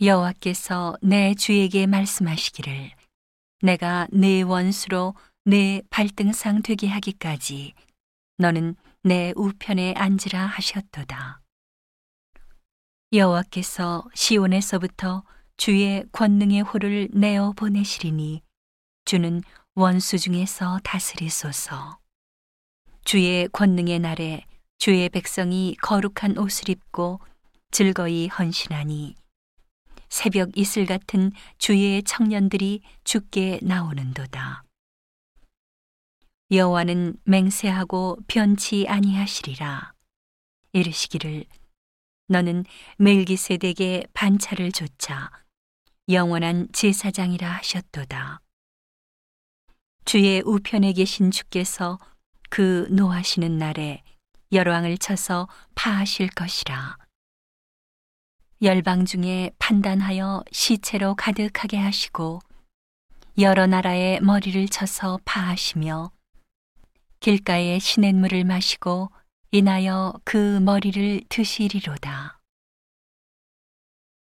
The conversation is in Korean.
여호와께서 내 주에게 말씀하시기를 내가 내 원수로 내 발등상 되게 하기까지 너는 내 우편에 앉으라 하셨도다. 여호와께서 시온에서부터 주의 권능의 호를 내어 보내시리니 주는 원수 중에서 다스리소서. 주의 권능의 날에 주의 백성이 거룩한 옷을 입고 즐거이 헌신하니 새벽 이슬 같은 주의 청년들이 죽게 나오는도다. 여호와는 맹세하고 변치 아니하시리라. 이르시기를 너는 멜기세덱의 반차를 조차 영원한 제사장이라 하셨도다. 주의 우편에 계신 주께서 그 노하시는 날에 열왕을 쳐서 파하실 것이라. 열방 중에 판단하여 시체로 가득하게 하시고 여러 나라의 머리를 쳐서 파하시며 길가에 시냇물을 마시고 인하여 그 머리를 드시리로다.